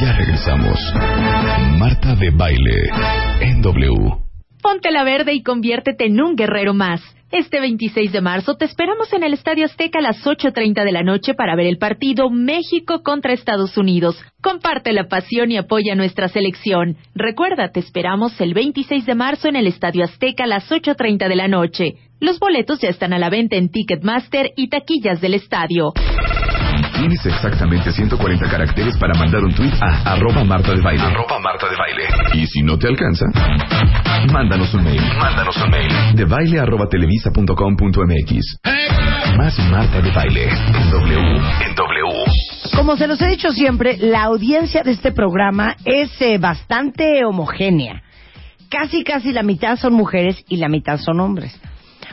Ya regresamos. Marta de Baile en W. Ponte la verde y conviértete en un guerrero más. Este 26 de marzo te esperamos en el Estadio Azteca a las 8.30 de la noche para ver el partido México contra Estados Unidos. Comparte la pasión y apoya nuestra selección. Recuerda, te esperamos el 26 de marzo en el Estadio Azteca a las 8.30 de la noche. Los boletos ya están a la venta en Ticketmaster y taquillas del estadio. Tienes exactamente 140 caracteres para mandar un tweet a arroba Marta de Baile. Arroba Marta de Baile. Y si no te alcanza, mándanos un mail. Mándanos un mail. De baile arroba televisa punto com punto mx. Más Marta de Baile en W. En W. Como se los he dicho siempre, la audiencia de este programa es eh, bastante homogénea. Casi, casi la mitad son mujeres y la mitad son hombres.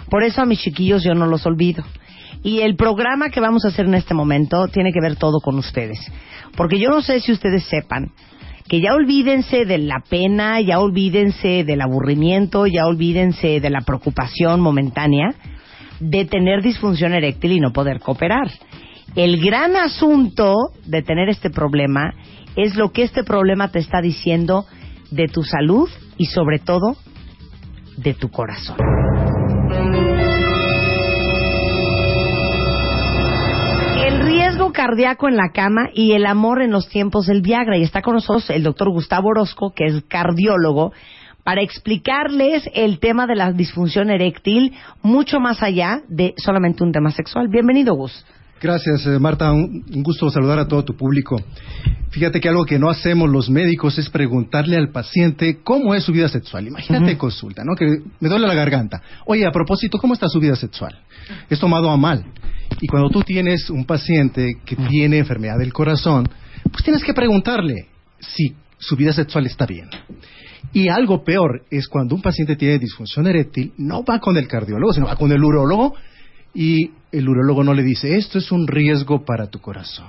Por eso a mis chiquillos yo no los olvido. Y el programa que vamos a hacer en este momento tiene que ver todo con ustedes. Porque yo no sé si ustedes sepan que ya olvídense de la pena, ya olvídense del aburrimiento, ya olvídense de la preocupación momentánea de tener disfunción eréctil y no poder cooperar. El gran asunto de tener este problema es lo que este problema te está diciendo de tu salud y sobre todo de tu corazón. Riesgo cardíaco en la cama y el amor en los tiempos del Viagra. Y está con nosotros el doctor Gustavo Orozco, que es cardiólogo, para explicarles el tema de la disfunción eréctil mucho más allá de solamente un tema sexual. Bienvenido, Gus. Gracias, eh, Marta. Un, un gusto saludar a todo tu público. Fíjate que algo que no hacemos los médicos es preguntarle al paciente cómo es su vida sexual. Imagínate consulta, ¿no? Que me duele la garganta. Oye, a propósito, ¿cómo está su vida sexual? Es tomado a mal. Y cuando tú tienes un paciente que tiene enfermedad del corazón, pues tienes que preguntarle si su vida sexual está bien. Y algo peor es cuando un paciente tiene disfunción eréctil, no va con el cardiólogo, sino va con el urólogo y el urólogo no le dice, esto es un riesgo para tu corazón.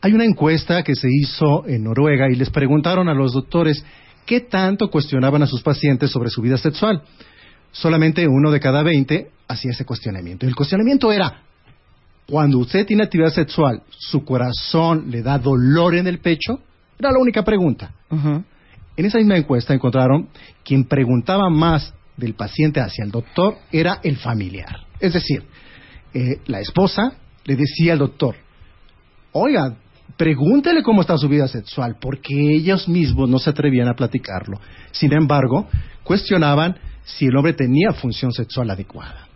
Hay una encuesta que se hizo en Noruega y les preguntaron a los doctores qué tanto cuestionaban a sus pacientes sobre su vida sexual. Solamente uno de cada veinte hacía ese cuestionamiento. El cuestionamiento era, cuando usted tiene actividad sexual, ¿su corazón le da dolor en el pecho? Era la única pregunta. En esa misma encuesta encontraron quien preguntaba más del paciente hacia el doctor era el familiar. Es decir, eh, la esposa le decía al doctor, oiga, pregúntele cómo está su vida sexual, porque ellos mismos no se atrevían a platicarlo. Sin embargo, cuestionaban si el hombre tenía función sexual adecuada.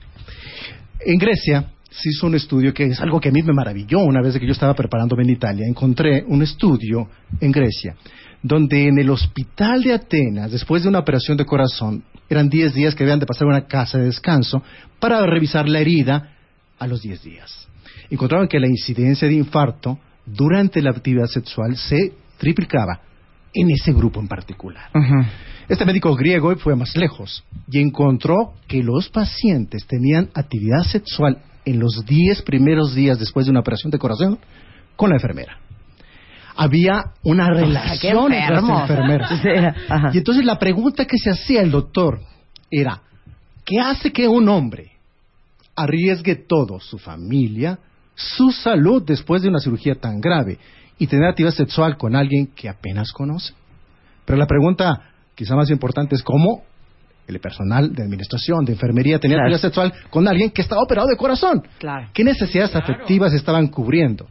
En Grecia se hizo un estudio que es algo que a mí me maravilló una vez que yo estaba preparándome en Italia. Encontré un estudio en Grecia donde en el hospital de Atenas, después de una operación de corazón, eran 10 días que habían de pasar una casa de descanso para revisar la herida a los 10 días. Encontraron que la incidencia de infarto durante la actividad sexual se triplicaba en ese grupo en particular. Este médico griego fue más lejos y encontró que los pacientes tenían actividad sexual en los 10 primeros días después de una operación de corazón con la enfermera. Había una relación entre las enfermeras. Y entonces la pregunta que se hacía el doctor era, ¿qué hace que un hombre arriesgue todo, su familia, su salud después de una cirugía tan grave y tener actividad sexual con alguien que apenas conoce? Pero la pregunta quizá más importante es cómo el personal de administración, de enfermería, tenía Claro. actividad sexual con alguien que estaba operado de corazón. Claro. ¿Qué necesidades afectivas estaban cubriendo?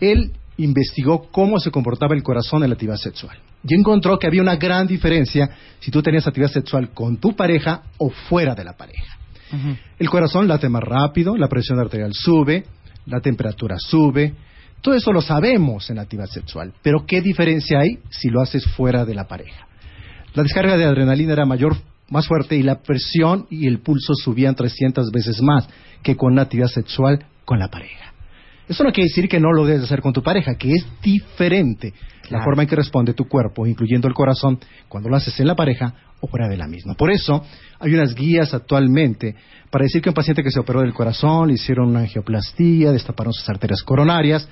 Él investigó cómo se comportaba el corazón en la actividad sexual y encontró que había una gran diferencia si tú tenías actividad sexual con tu pareja o fuera de la pareja. El corazón late más rápido, la presión arterial sube, la temperatura sube. Todo eso lo sabemos en la actividad sexual, pero ¿qué diferencia hay si lo haces fuera de la pareja? La descarga de adrenalina era mayor, más fuerte y la presión y el pulso subían 300 veces más que con una actividad sexual con la pareja. Eso no quiere decir que no lo debes hacer con tu pareja, que es diferente la forma en que responde tu cuerpo, incluyendo el corazón, cuando lo haces en la pareja o fuera de la misma. Por eso hay unas guías actualmente para decir que un paciente que se operó del corazón, le hicieron una angioplastía, destaparon sus arterias coronarias,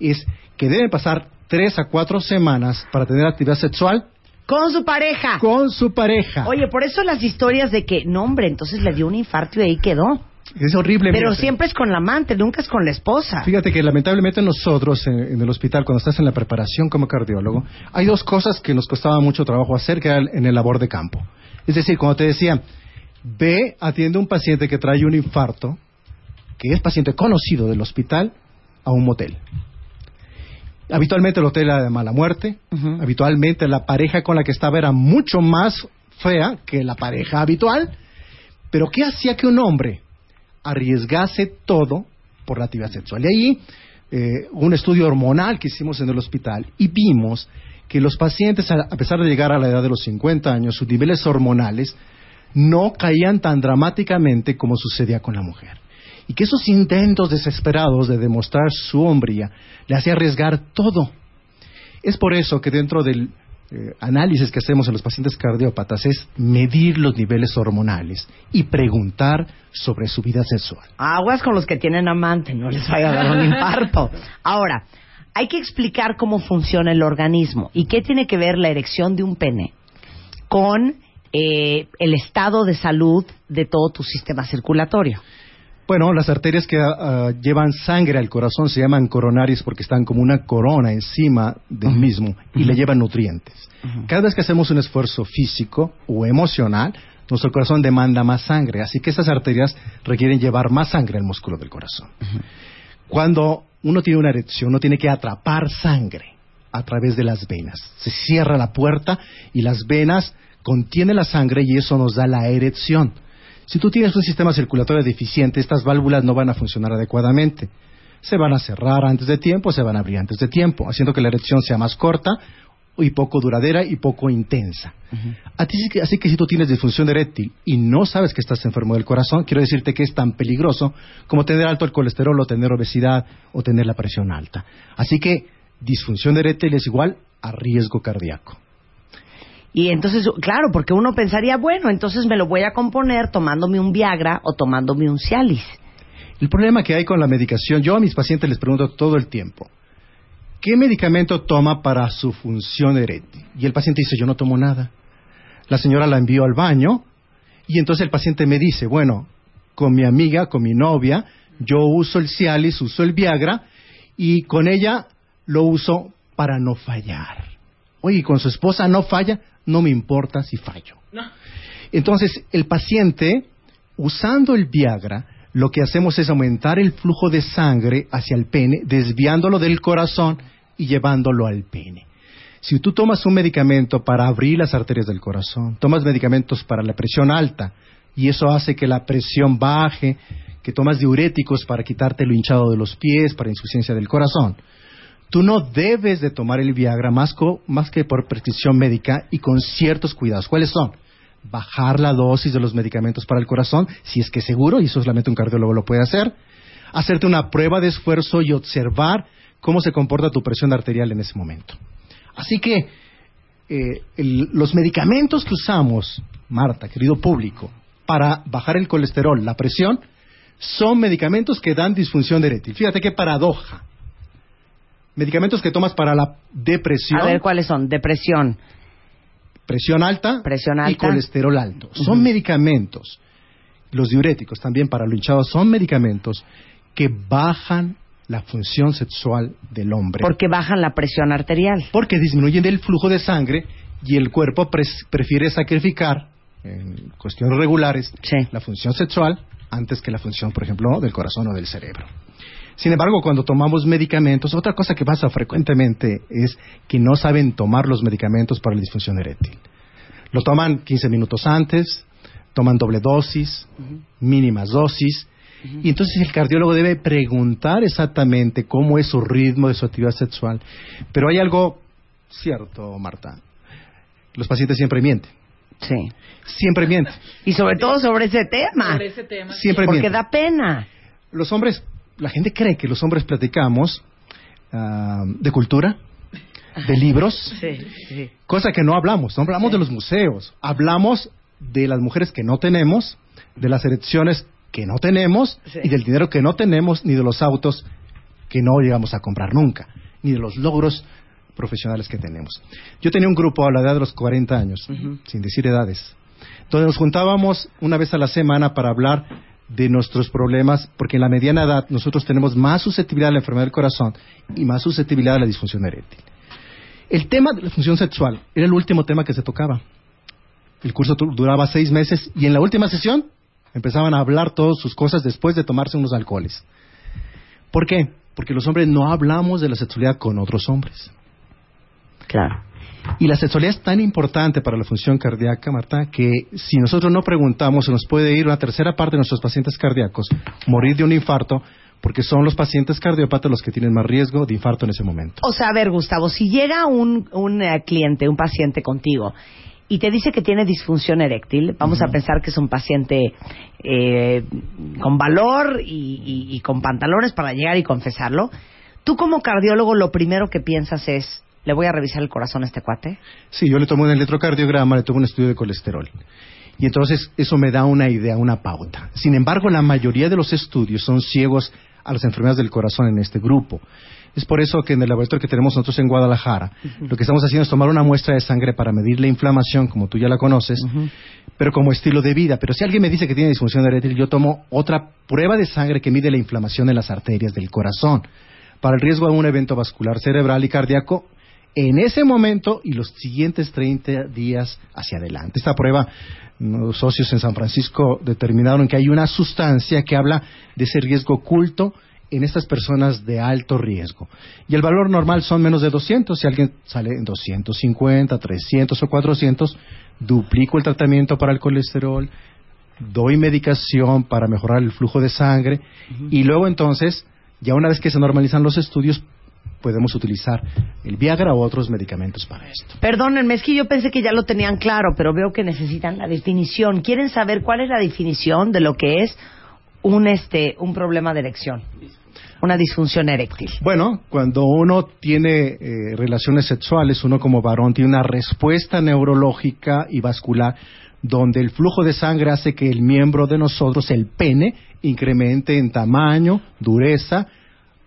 es que deben pasar tres a cuatro semanas para tener actividad sexual Con su pareja. con su pareja. Oye, por eso las historias de que, no hombre, entonces le dio un infarto y ahí quedó. es horrible. Pero siempre es con la amante, nunca es con la esposa. Fíjate que lamentablemente nosotros en, en el hospital, cuando estás en la preparación como cardiólogo, hay dos cosas que nos costaba mucho trabajo hacer, que era en el labor de campo. Es decir, cuando te decía, ve, atiende a un paciente que trae un infarto, que es paciente conocido del hospital, a un motel. Habitualmente el hotel era de mala muerte, habitualmente la pareja con la que estaba era mucho más fea que la pareja habitual, pero ¿qué hacía que un hombre arriesgase todo por la actividad sexual? Y ahí, eh, un estudio hormonal que hicimos en el hospital y vimos que los pacientes, a a pesar de llegar a la edad de los 50 años, sus niveles hormonales no caían tan dramáticamente como sucedía con la mujer. Y que esos intentos desesperados de demostrar su hombría le hacía arriesgar todo. Es por eso que dentro del eh, análisis que hacemos en los pacientes cardiópatas es medir los niveles hormonales y preguntar sobre su vida sexual. Aguas con los que tienen amante, no les vaya a dar un infarto. Ahora, hay que explicar cómo funciona el organismo y qué tiene que ver la erección de un pene con eh, el estado de salud de todo tu sistema circulatorio. Bueno, las arterias que ah, llevan sangre al corazón se llaman coronarias porque están como una corona encima del mismo y le llevan nutrientes. Cada vez que hacemos un esfuerzo físico o emocional, nuestro corazón demanda más sangre, así que esas arterias requieren llevar más sangre al músculo del corazón. Cuando uno tiene una erección, uno tiene que atrapar sangre a través de las venas. Se cierra la puerta y las venas contienen la sangre y eso nos da la erección. Si tú tienes un sistema circulatorio deficiente, estas válvulas no van a funcionar adecuadamente. Se van a cerrar antes de tiempo, se van a abrir antes de tiempo, haciendo que la erección sea más corta y poco duradera y poco intensa. Así que- así que si tú tienes disfunción eréctil y no sabes que estás enfermo del corazón, quiero decirte que es tan peligroso como tener alto el colesterol o tener obesidad o tener la presión alta. Así que disfunción eréctil es igual a riesgo cardíaco. Y entonces, claro, porque uno pensaría, bueno, entonces me lo voy a componer tomándome un Viagra o tomándome un Cialis. El problema que hay con la medicación, yo a mis pacientes les pregunto todo el tiempo, ¿qué medicamento toma para su función eréctil? Y el paciente dice, yo no tomo nada. La señora la envió al baño y entonces el paciente me dice, bueno, con mi amiga, con mi novia, yo uso el Cialis, uso el Viagra y con ella lo uso para no fallar. Oye, ¿y con su esposa no falla, no me importa si fallo. Entonces, el paciente, usando el Viagra, lo que hacemos es aumentar el flujo de sangre hacia el pene, desviándolo del corazón y llevándolo al pene. Si tú tomas un medicamento para abrir las arterias del corazón, tomas medicamentos para la presión alta, y eso hace que la presión baje, que tomas diuréticos para quitarte lo hinchado de los pies, para insuficiencia del corazón, tú no debes de tomar el Viagra más, co- más que por prescripción médica y con ciertos cuidados. ¿Cuáles son? Bajar la dosis de los medicamentos para el corazón, si es que es seguro, y eso solamente un cardiólogo lo puede hacer. Hacerte una prueba de esfuerzo y observar cómo se comporta tu presión arterial en ese momento. Así que eh, los medicamentos que usamos, Marta, querido público, para bajar el colesterol, la presión, son medicamentos que dan disfunción eréctil. Fíjate qué paradoja. Medicamentos que tomas para la depresión, A ver cuáles son. Depresión. presión alta, Presión y colesterol alto. Son medicamentos, los diuréticos también para lo hinchado, son medicamentos que bajan la función sexual del hombre. Porque bajan la presión arterial. porque disminuyen el flujo de sangre y el cuerpo prefiere sacrificar en cuestiones regulares Sí. la función sexual antes que la función, por ejemplo, del corazón o del cerebro. Sin embargo, cuando tomamos medicamentos, otra cosa que pasa frecuentemente es que no saben tomar los medicamentos para la disfunción eréctil. Lo toman 15 minutos antes, toman doble dosis, mínimas dosis, y entonces el cardiólogo debe preguntar exactamente cómo es su ritmo de su actividad sexual. Pero hay algo cierto, Marta. Los pacientes siempre mienten. Sí. Siempre mienten. Y sobre todo sobre ese tema. Sobre ese tema. Siempre Porque mienten. da pena. Los hombres la gente cree que los hombres platicamos ah, de cultura, de libros, cosa que no hablamos. No hablamos de los museos, hablamos de las mujeres que no tenemos, de las elecciones que no tenemos y del dinero que no tenemos, ni de los autos que no llegamos a comprar nunca, ni de los logros profesionales que tenemos. Yo tenía un grupo a la edad de los 40 años, sin decir edades, donde nos juntábamos una vez a la semana para hablar de nuestros problemas, porque en la mediana edad nosotros tenemos más susceptibilidad a la enfermedad del corazón y más susceptibilidad a la disfunción eréctil. El tema de la función sexual era el último tema que se tocaba. El curso duraba seis meses y en la última sesión empezaban a hablar todas sus cosas después de tomarse unos alcoholes. ¿Por qué? Porque los hombres no hablamos de la sexualidad con otros hombres. Claro. Y la sexualidad es tan importante para la función cardíaca, Marta, que si nosotros no preguntamos, se nos puede ir una tercera parte de nuestros pacientes cardíacos morir de un infarto porque son los pacientes cardiópatas los que tienen más riesgo de infarto en ese momento. O sea, a ver, Gustavo, si llega un, un eh, cliente, un paciente contigo y te dice que tiene disfunción eréctil, vamos a pensar que es un paciente eh, con valor y, con pantalones para llegar y confesarlo. Tú como cardiólogo lo primero que piensas es, ¿le voy a revisar el corazón a este cuate? Sí, yo le tomo un electrocardiograma, le tomo un estudio de colesterol. Y entonces eso me da una idea, una pauta. Sin embargo, la mayoría de los estudios son ciegos a las enfermedades del corazón en este grupo. Es por eso que en el laboratorio que tenemos nosotros en Guadalajara, lo que estamos haciendo es tomar una muestra de sangre para medir la inflamación, como tú ya la conoces, pero como estilo de vida. Pero si alguien me dice que tiene disfunción eréctil, yo tomo otra prueba de sangre que mide la inflamación en las arterias del corazón para el riesgo de un evento vascular cerebral y cardíaco en ese momento y los siguientes 30 días hacia adelante. Esta prueba, los socios en San Francisco determinaron que hay una sustancia que habla de ese riesgo oculto en estas personas de alto riesgo. Y el valor normal son menos de 200. Si alguien sale en 250, 300 o 400, duplico el tratamiento para el colesterol, doy medicación para mejorar el flujo de sangre y luego entonces, ya una vez que se normalizan los estudios, podemos utilizar el Viagra u otros medicamentos para esto. Perdónenme, es que yo pensé que ya lo tenían claro, pero veo que necesitan la definición. ¿Quieren saber cuál es la definición de lo que es un, este, un problema de erección? una disfunción eréctil? Bueno, cuando uno tiene eh, relaciones sexuales, uno como varón tiene una respuesta neurológica y vascular donde el flujo de sangre hace que el miembro de nosotros, el pene, incremente en tamaño, dureza,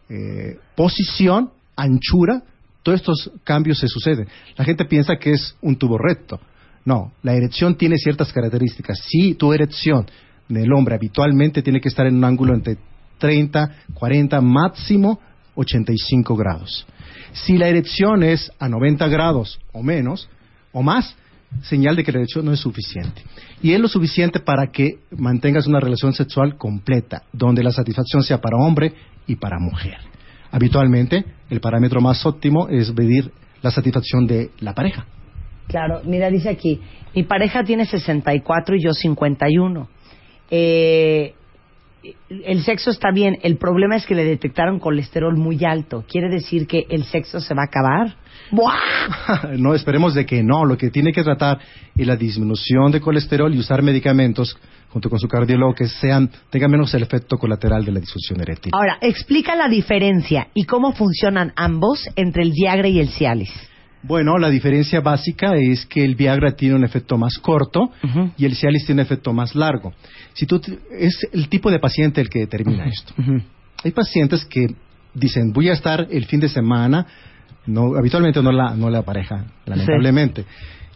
eh, posición, anchura. Todos estos cambios se suceden. La gente piensa que es un tubo recto. No, la erección tiene ciertas características. Si tu erección del hombre habitualmente tiene que estar en un ángulo entre 30, 40, máximo 85 grados. Si la erección es a 90 grados o menos, o más, señal de que la erección no es suficiente. Y es lo suficiente para que mantengas una relación sexual completa, donde la satisfacción sea para hombre y para mujer. Habitualmente, el parámetro más óptimo es medir la satisfacción de la pareja. Claro, mira, dice aquí, mi pareja tiene 64 y yo 51. Eh, el sexo está bien, el problema es que le detectaron colesterol muy alto. ¿Quiere decir que el sexo se va a acabar? no, esperemos de que no. Lo que tiene que tratar es la disminución de colesterol y usar medicamentos junto con su cardiólogo que sean tengan menos el efecto colateral de la disfunción eréctil. Ahora, explica la diferencia y cómo funcionan ambos entre el Viagra y el Cialis. Bueno, la diferencia básica es que el Viagra tiene un efecto más corto y el Cialis tiene un efecto más largo. Si tú es el tipo de paciente el que determina esto. Hay pacientes que dicen, voy a estar el fin de semana, no, habitualmente no la, no la pareja, lamentablemente.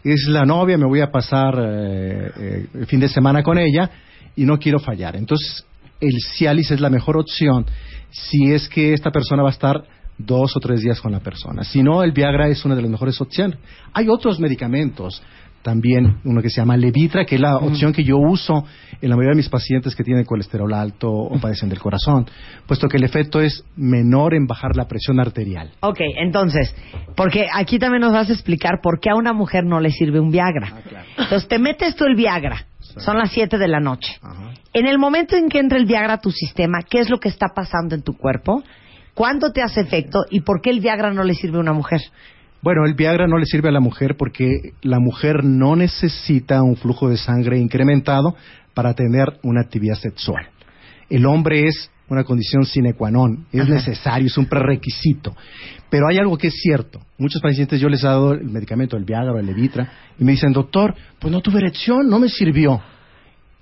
Es la novia, me voy a pasar eh, eh, el fin de semana con ella y no quiero fallar. Entonces, el Cialis es la mejor opción si es que esta persona va a estar dos o tres días con la persona. Si no, el Viagra es una de las mejores opciones. Hay otros medicamentos, también uno que se llama Levitra, que es la opción que yo uso en la mayoría de mis pacientes que tienen colesterol alto o padecen del corazón, puesto que el efecto es menor en bajar la presión arterial. Ok, entonces, porque aquí también nos vas a explicar por qué a una mujer no le sirve un Viagra. Ah, entonces, te metes tú el Viagra, son las 7 de la noche. En el momento en que entra el Viagra a tu sistema, ¿qué es lo que está pasando en tu cuerpo? ¿Cuándo te hace efecto y por qué el Viagra no le sirve a una mujer? Bueno, el Viagra no le sirve a la mujer porque la mujer no necesita un flujo de sangre incrementado para tener una actividad sexual. El hombre es una condición sine qua non, es necesario, es un prerequisito. Pero hay algo que es cierto. Muchos pacientes yo les he dado el medicamento, el Viagra o el Levitra, y me dicen, doctor, pues no tuve erección, no me sirvió.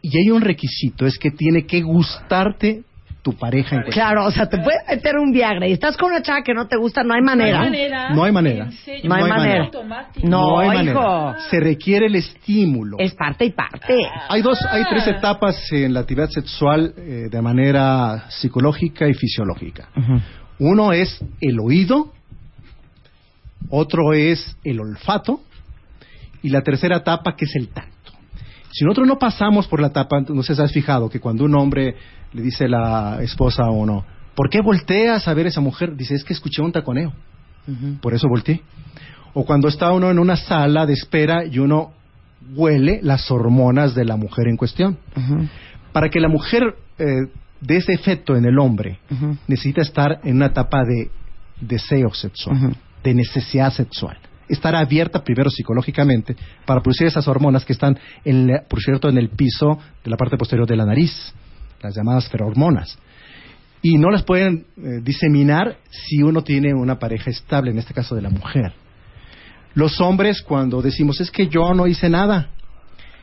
Y hay un requisito, es que tiene que gustarte tu pareja en cuestión. Claro, o sea, te puedes meter un Viagra y estás con una chava que no te gusta, no hay manera. No hay manera. No hay manera. No, hay hijo. manera. Se requiere el estímulo. Es parte y parte. Hay dos, hay tres etapas en la actividad sexual eh, de manera psicológica y fisiológica. Uno es el oído, otro es el olfato y la tercera etapa que es el tacto. Si nosotros no pasamos por la etapa, no sé si has fijado que cuando un hombre le dice la esposa a uno, ¿por qué volteas a ver a esa mujer? Dice, es que escuché un taconeo, por eso volteé. O cuando está uno en una sala de espera y uno huele las hormonas de la mujer en cuestión. Para que la mujer eh, dé ese efecto en el hombre, necesita estar en una etapa de deseo sexual, de necesidad sexual. Estar abierta primero psicológicamente para producir esas hormonas que están, en la- por cierto, en el piso de la parte posterior de la nariz, las llamadas ferormonas. Y no las pueden eh, diseminar si uno tiene una pareja estable, en este caso de la mujer. Los hombres, cuando decimos, es que yo no hice nada,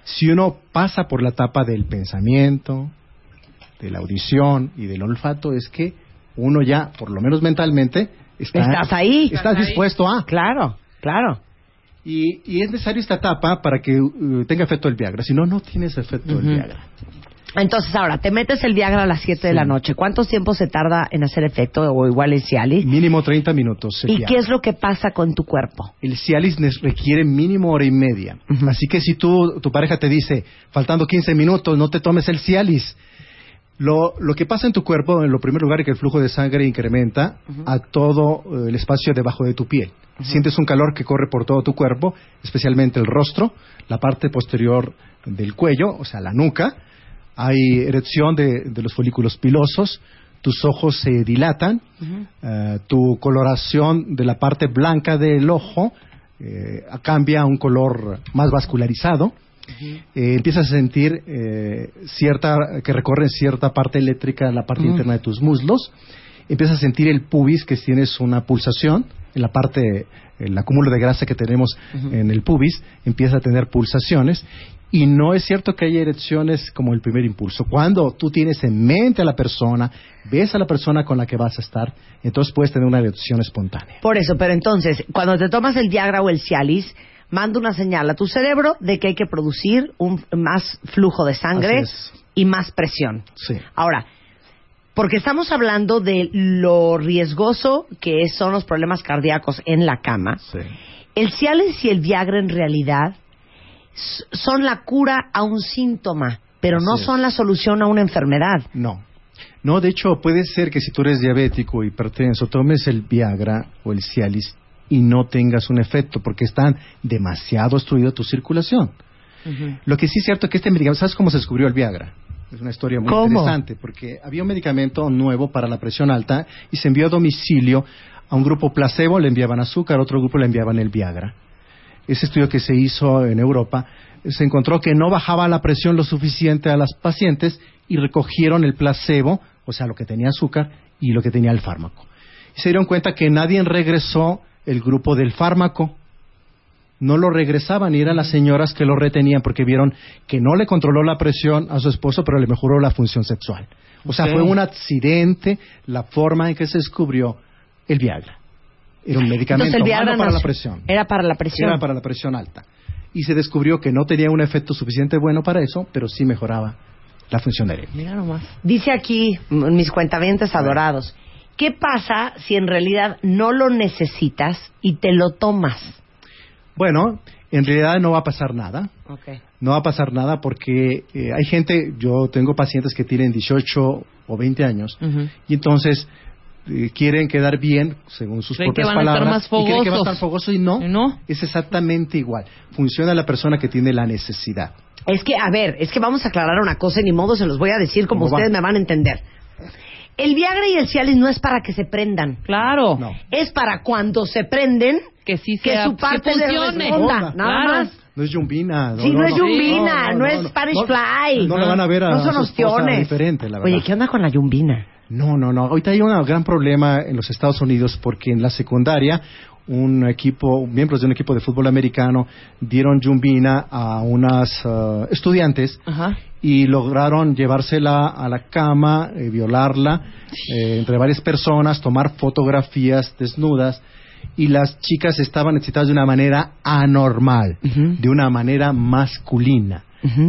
si uno pasa por la etapa del pensamiento, de la audición y del olfato, es que uno ya, por lo menos mentalmente, está, Estás ahí. Estás dispuesto a. Claro, claro. Y, y es necesario esta etapa para que uh, tenga efecto el Viagra. Si no, no tienes efecto el Viagra. Entonces, ahora, te metes el Viagra a las 7 de la noche. ¿Cuánto tiempo se tarda en hacer efecto? O igual el Cialis. Mínimo 30 minutos. ¿Y Viagra. qué es lo que pasa con tu cuerpo? El Cialis requiere mínimo hora y media. Así que si tú, tu pareja te dice, faltando 15 minutos, no te tomes el Cialis. Lo, lo que pasa en tu cuerpo, en lo primer lugar, es que el flujo de sangre incrementa a todo eh, el espacio debajo de tu piel. Sientes un calor que corre por todo tu cuerpo, especialmente el rostro, la parte posterior del cuello, o sea, la nuca. Hay erección de, de los folículos pilosos, tus ojos se dilatan, eh, tu coloración de la parte blanca del ojo eh, cambia a un color más vascularizado. Eh, empiezas a sentir eh, cierta que recorre cierta parte eléctrica la parte interna de tus muslos. Empiezas a sentir el pubis que tienes una pulsación en la parte el acúmulo de grasa que tenemos en el pubis empieza a tener pulsaciones y no es cierto que haya erecciones como el primer impulso. Cuando tú tienes en mente a la persona, ves a la persona con la que vas a estar, entonces puedes tener una erección espontánea. Por eso, pero entonces, cuando te tomas el Viagra o el Cialis, manda una señal a tu cerebro de que hay que producir un más flujo de sangre y más presión. Sí. Ahora, porque estamos hablando de lo riesgoso que son los problemas cardíacos en la cama, Sí. el Cialis y el Viagra en realidad son la cura a un síntoma, pero no es. son la solución a una enfermedad. No. No, de hecho, puede ser que si tú eres diabético hipertenso, tomes el Viagra o el Cialis y no tengas un efecto porque están demasiado obstruido tu circulación. Lo que sí es cierto es que este medicamento, ¿sabes cómo se descubrió el Viagra? Es una historia muy ¿Cómo? interesante porque había un medicamento nuevo para la presión alta y se envió a domicilio a un grupo placebo, le enviaban azúcar, a otro grupo le enviaban el Viagra. Ese estudio que se hizo en Europa se encontró que no bajaba la presión lo suficiente a las pacientes y recogieron el placebo, o sea, lo que tenía azúcar y lo que tenía el fármaco. Y se dieron cuenta que nadie regresó el grupo del fármaco. No lo regresaban y eran las señoras que lo retenían porque vieron que no le controló la presión a su esposo, pero le mejoró la función sexual. O sea, fue un accidente la forma en que se descubrió el Viagra. Era un medicamento Entonces malo para la presión. Era para la presión. Era para la presión alta. Y se descubrió que no tenía un efecto suficiente bueno para eso, pero sí mejoraba la función aérea. Mira nomás. Dice aquí, mis cuentavientes adorados, ¿qué pasa si en realidad no lo necesitas y te lo tomas? Bueno, en realidad no va a pasar nada. Okay. No va a pasar nada porque eh, hay gente, yo tengo pacientes que tienen 18 o 20 años y entonces eh, quieren quedar bien según sus Creen que propias van a estar palabras más y creen que va a estar fogoso y no, ¿Y no? es exactamente igual. Funciona la persona que tiene la necesidad. Es que, a ver, es que vamos a aclarar una cosa y ni modo se los voy a decir como ustedes me van a entender. El Viagra y el Cialis no es para que se prendan. Claro. No. Es para cuando se prenden Que sí que sea, su parte que les funcione. responda, nada Claro. más. No es yumbina. sí, no, es yumbina, no, es Spanish Fly. No la van a ver a No son su esposa ostiones. diferente, la verdad. Oye, ¿qué onda con la yumbina? No, no, no. Ahorita hay un gran problema en los Estados Unidos porque en la secundaria un equipo, miembros de un equipo de fútbol americano dieron yumbina a unas eh, estudiantes Ajá. y lograron llevársela a la cama, eh, violarla eh, entre varias personas, tomar fotografías desnudas y las chicas estaban excitadas de una manera anormal, de una manera masculina,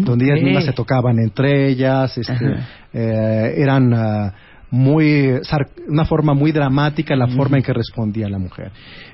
donde ellas mismas se tocaban entre ellas, este, eh, eran muy sar- una forma muy dramática la forma en que respondía la mujer.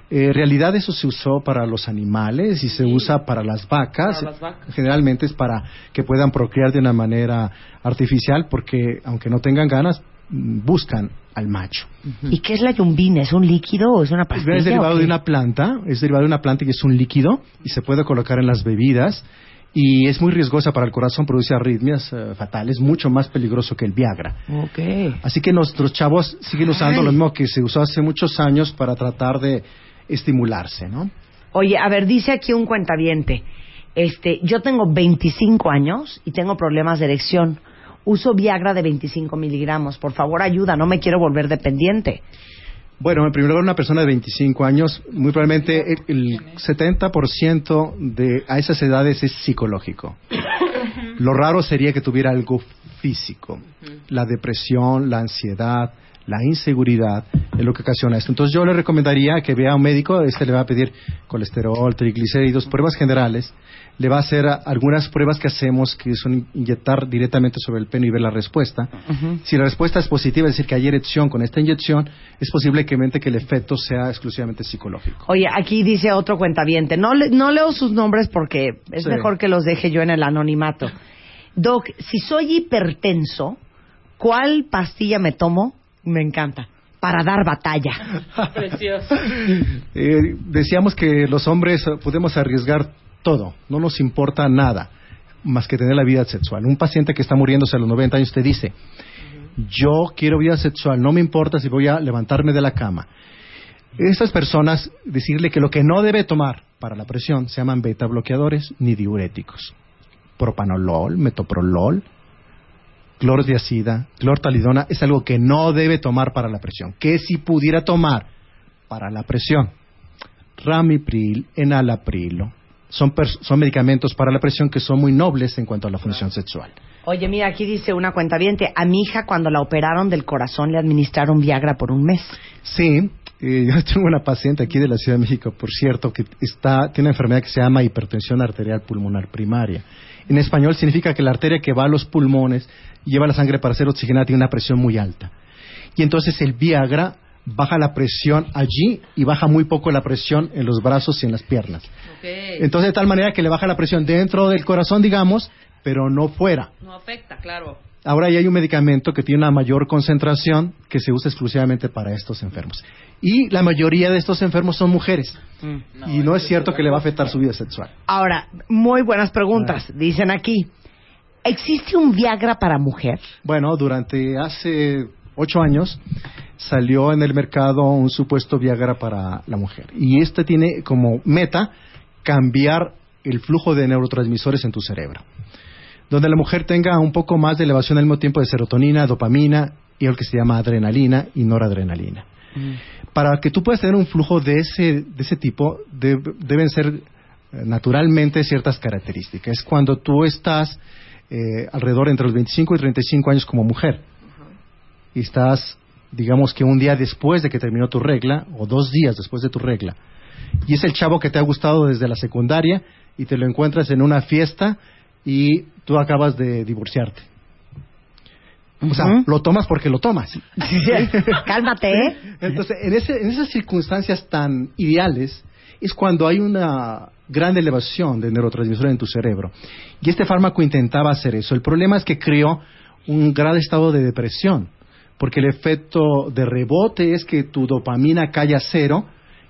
Eh, en realidad eso se usó para los animales y se usa para las vacas. Para las vacas. Generalmente es para que puedan procrear de una manera artificial porque aunque no tengan ganas buscan al macho. ¿Y qué es la yumbina? ¿Es un líquido o es una pastilla? Es derivado de una planta, es derivado de una planta y es un líquido y se puede colocar en las bebidas y es muy riesgosa para el corazón, produce arritmias eh, fatales, mucho más peligroso que el Viagra. Ok. Así que nuestros chavos siguen usando Ay. lo mismo que se usó hace muchos años para tratar de estimularse, ¿no? Oye, a ver, dice aquí un cuentaviente. Este, yo tengo 25 años y tengo problemas de erección. Uso Viagra de 25 miligramos. Por favor, ayuda, no me quiero volver dependiente. Bueno, en primer lugar, una persona de 25 años, muy probablemente el, el 70% de a esas edades es psicológico. Lo raro sería que tuviera algo físico. La depresión, la ansiedad, la inseguridad es lo que ocasiona esto. Entonces yo le recomendaría que vea a un médico, este le va a pedir colesterol, triglicéridos, pruebas generales, le va a hacer algunas pruebas que hacemos que son inyectar directamente sobre el pene y ver la respuesta. Si la respuesta es positiva, es decir, que hay erección con esta inyección, es posible que, mente que el efecto sea exclusivamente psicológico. Oye, aquí dice otro cuentaviente. No, le- no leo sus nombres porque es Sí. mejor que los deje yo en el anonimato. Doc, si soy hipertenso, ¿cuál pastilla me tomo? Me encanta. Para dar batalla. Precioso. Eh, decíamos que los hombres eh, podemos arriesgar todo, no nos importa nada más que tener la vida sexual. Un paciente que está muriéndose a los 90 años te dice, yo quiero vida sexual, no me importa si voy a levantarme de la cama. Estas personas, decirle que lo que no debe tomar para la presión se llaman beta bloqueadores ni diuréticos. Propanolol, metoprolol, clordiazida, clortalidona es algo que no debe tomar para la presión. Que si pudiera tomar para la presión, ramipril, enalaprilo, son, son medicamentos para la presión que son muy nobles en cuanto a la función sexual. Oye, mira, aquí dice una cuentaviente. A mi hija cuando la operaron del corazón le administraron Viagra por un mes. Sí, eh, yo tengo una paciente aquí de la Ciudad de México, por cierto, que está, tiene una enfermedad que se llama hipertensión arterial pulmonar primaria. En español significa que la arteria que va a los pulmones lleva la sangre para ser oxigenada tiene una presión muy alta. Y entonces el Viagra baja la presión allí y baja muy poco la presión en los brazos y en las piernas. Entonces de tal manera que le baja la presión dentro del corazón, digamos, pero no fuera. No afecta, claro. Ahora ya hay un medicamento que tiene una mayor concentración que se usa exclusivamente para estos enfermos. Y la mayoría de estos enfermos son mujeres. y no es cierto que le va a afectar su vida sexual. Ahora, muy buenas preguntas. Dicen aquí, ¿existe un Viagra para mujer? Bueno, durante hace ocho años salió en el mercado un supuesto Viagra para la mujer. Y este tiene como meta cambiar el flujo de neurotransmisores en tu cerebro. Donde la mujer tenga un poco más de elevación al mismo tiempo de serotonina, dopamina y lo que se llama adrenalina y noradrenalina. Para que tú puedas tener un flujo de ese, de ese tipo, de- deben ser naturalmente ciertas características. Es cuando tú estás eh, alrededor entre los 25 y 35 años como mujer y estás, digamos que un día después de que terminó tu regla, o dos días después de tu regla, y es el chavo que te ha gustado desde la secundaria y te lo encuentras en una fiesta y tú acabas de divorciarte. O sea, lo tomas porque lo tomas. Cálmate, ¿eh? Entonces, en, ese- en esas circunstancias tan ideales es cuando hay una gran elevación de neurotransmisores en tu cerebro. Y este fármaco intentaba hacer eso. El problema es que creó un gran estado de depresión, porque el efecto de rebote es que tu dopamina cae a cero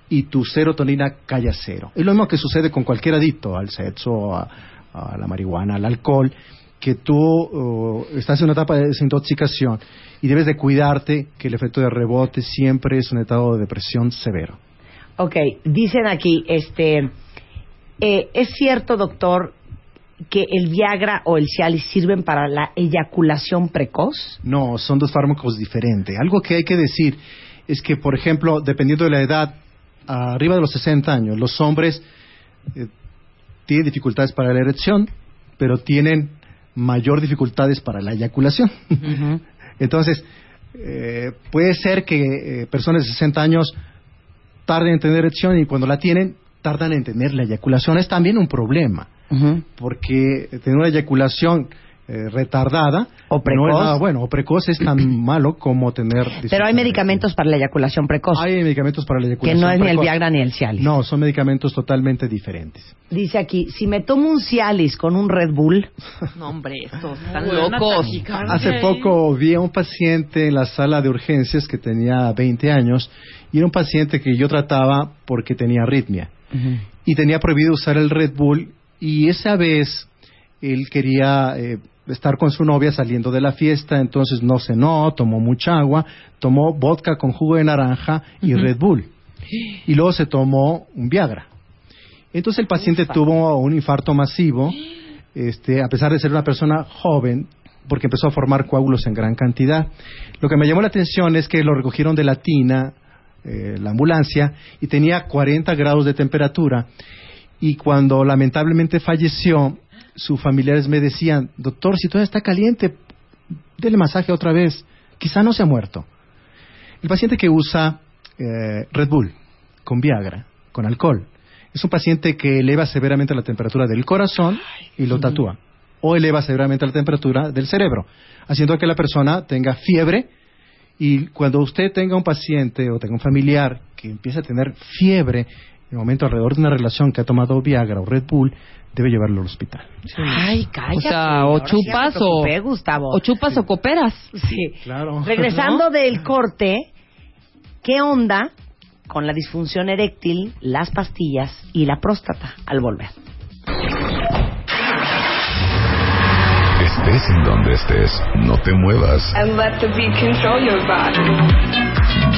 y tu serotonina cae a cero. Es lo mismo que sucede con cualquier adicto, al sexo, a, la marihuana, al alcohol, que tú uh, estás en una etapa de desintoxicación y debes de cuidarte que el efecto de rebote siempre es un estado de depresión severo. Ok, dicen aquí, este, Eh, ¿Es cierto, doctor, que el Viagra o el Cialis sirven para la eyaculación precoz? No, son dos fármacos diferentes. Algo que hay que decir es que, por ejemplo, dependiendo de la edad, arriba de los 60 años, los hombres eh, tienen dificultades para la erección, pero tienen mayor dificultades para la eyaculación. Entonces, eh, puede ser que eh, personas de 60 años tarden en tener erección y cuando la tienen, tardan en tener la eyaculación. Es también un problema, porque tener una eyaculación eh, retardada o precoz. bueno, o precoz es tan malo como tener. Pero hay medicamentos para la eyaculación precoz. Hay medicamentos para la eyaculación Que no es ni el Viagra ni el Cialis. No, son medicamentos totalmente diferentes. Dice aquí, si me tomo un Cialis con un Red Bull. no, hombre, estos están locos. Hace poco vi a un paciente en la sala de urgencias que tenía 20 años y era un paciente que yo trataba porque tenía arritmia. Y tenía prohibido usar el Red Bull y esa vez él quería eh, estar con su novia saliendo de la fiesta, entonces no cenó, tomó mucha agua, tomó vodka con jugo de naranja y Red Bull. Y luego se tomó un Viagra. Entonces el paciente tuvo un infarto masivo, este, a pesar de ser una persona joven, porque empezó a formar coágulos en gran cantidad. Lo que me llamó la atención es que lo recogieron de la tina, eh, la ambulancia, y tenía 40 grados de temperatura. Y cuando lamentablemente falleció, sus familiares me decían, doctor, si todavía está caliente, dele masaje otra vez, quizá no se ha muerto. El paciente que usa eh, Red Bull con Viagra, con alcohol, es un paciente que eleva severamente la temperatura del corazón y lo tatúa, o eleva severamente la temperatura del cerebro, haciendo que la persona tenga fiebre y cuando usted tenga un paciente o tenga un familiar que empiece a tener fiebre en el momento alrededor de una relación que ha tomado Viagra o Red Bull, debe llevarlo al hospital. Ay, cállate. O sea, o chupas o, o chupas o cooperas. Sí, claro. Regresando del corte, ¿qué onda con la disfunción eréctil, las pastillas y la próstata al volver? Estés en donde estés, no te muevas. And let the beat control your body.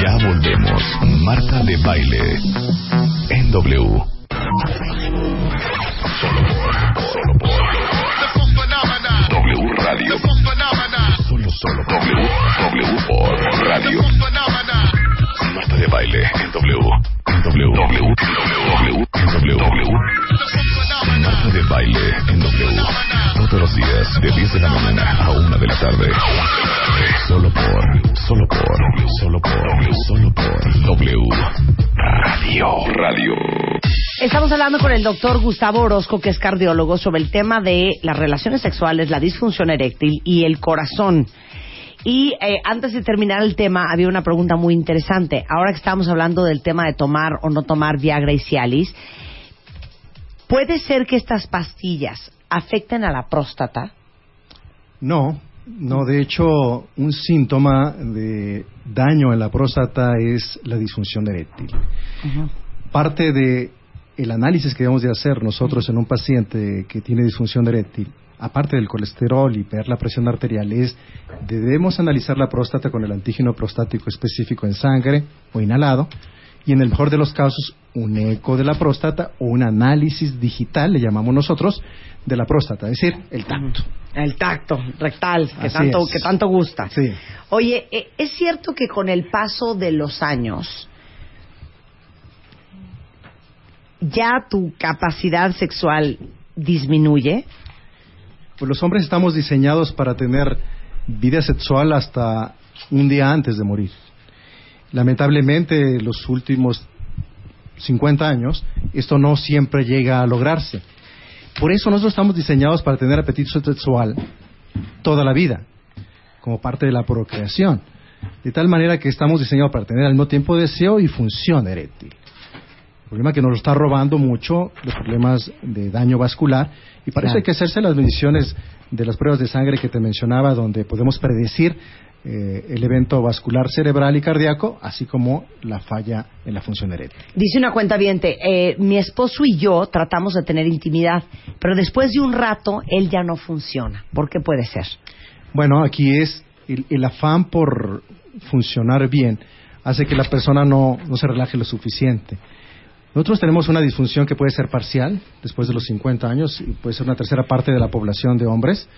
Ya volvemos. Marta de baile. En W. hablando con el doctor Gustavo Orozco, que es cardiólogo, sobre el tema de las relaciones sexuales, la disfunción eréctil y el corazón. Y eh, antes de terminar el tema, había una pregunta muy interesante. Ahora que estamos hablando del tema de tomar o no tomar Viagra y Cialis, ¿puede ser que estas pastillas afecten a la próstata? No, no. De hecho, un síntoma de daño en la próstata es la disfunción eréctil. Parte de el análisis que debemos de hacer nosotros en un paciente que tiene disfunción eréctil, aparte del colesterol y ver la presión arterial, es debemos analizar la próstata con el antígeno prostático específico en sangre o inhalado y en el mejor de los casos un eco de la próstata o un análisis digital, le llamamos nosotros, de la próstata, es decir, el tacto. El tacto rectal, que, tanto, que tanto gusta. Sí. Oye, eh, ¿es cierto que con el paso de los años ya tu capacidad sexual disminuye? Pues los hombres estamos diseñados para tener vida sexual hasta un día antes de morir. Lamentablemente, los últimos 50 años, esto no siempre llega a lograrse. Por eso nosotros estamos diseñados para tener apetito sexual toda la vida, como parte de la procreación. De tal manera que estamos diseñados para tener al mismo tiempo deseo y función eréctil problema que nos lo está robando mucho, los problemas de daño vascular, y hay que hacerse las mediciones de las pruebas de sangre que te mencionaba, donde podemos predecir eh, el evento vascular cerebral y cardíaco, así como la falla en la función eréctil. Dice una cuenta viente, eh, mi esposo y yo tratamos de tener intimidad, pero después de un rato él ya no funciona. ¿Por qué puede ser? Bueno, aquí es el, afán por funcionar bien hace que la persona no, no se relaje lo suficiente Nosotros tenemos una disfunción que puede ser parcial después de los 50 años y puede ser una tercera parte de la población de hombres.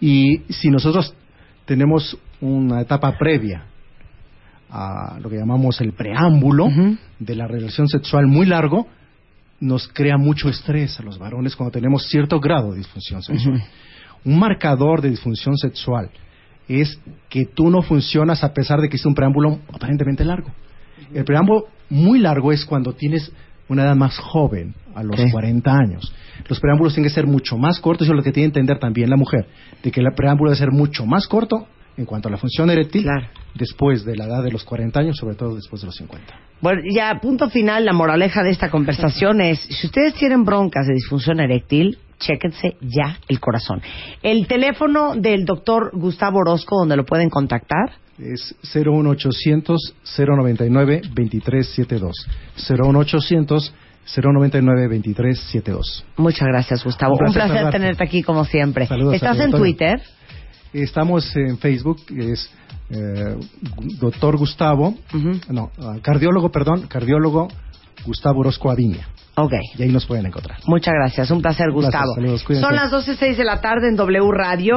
Y si nosotros tenemos una etapa previa a lo que llamamos el preámbulo de la relación sexual muy largo, nos crea mucho estrés a los varones cuando tenemos cierto grado de disfunción sexual. Un marcador de disfunción sexual es que tú no funcionas a pesar de que es un preámbulo aparentemente largo. El preámbulo muy largo es cuando tienes una edad más joven, a los Sí. 40 años. Los preámbulos tienen que ser mucho más cortos, eso es lo que tiene que entender también la mujer, de que el preámbulo debe ser mucho más corto en cuanto a la función eréctil Claro. después de la edad de los 40 años, sobre todo después de los 50. Bueno, ya punto final, la moraleja de esta conversación es, si ustedes tienen broncas de disfunción eréctil, chéquense ya el corazón. El teléfono del doctor Gustavo Orozco, donde lo pueden contactar, Es 01800 099 2372. 01800 099 2372. muchas gracias Gustavo. Un Un placer placer saludarte. tenerte aquí como siempre. Saludos ¿Estás en. Twitter? Estamos en Facebook, es eh, doctor Gustavo, Ujú. no, ah, cardiólogo, perdón, cardiólogo Gustavo Orozco Aviña. Ok. Y ahí nos pueden encontrar. Muchas gracias. Un placer, Un placer. Gustavo. Saludos. Son las 12.06 de la tarde en W Radio.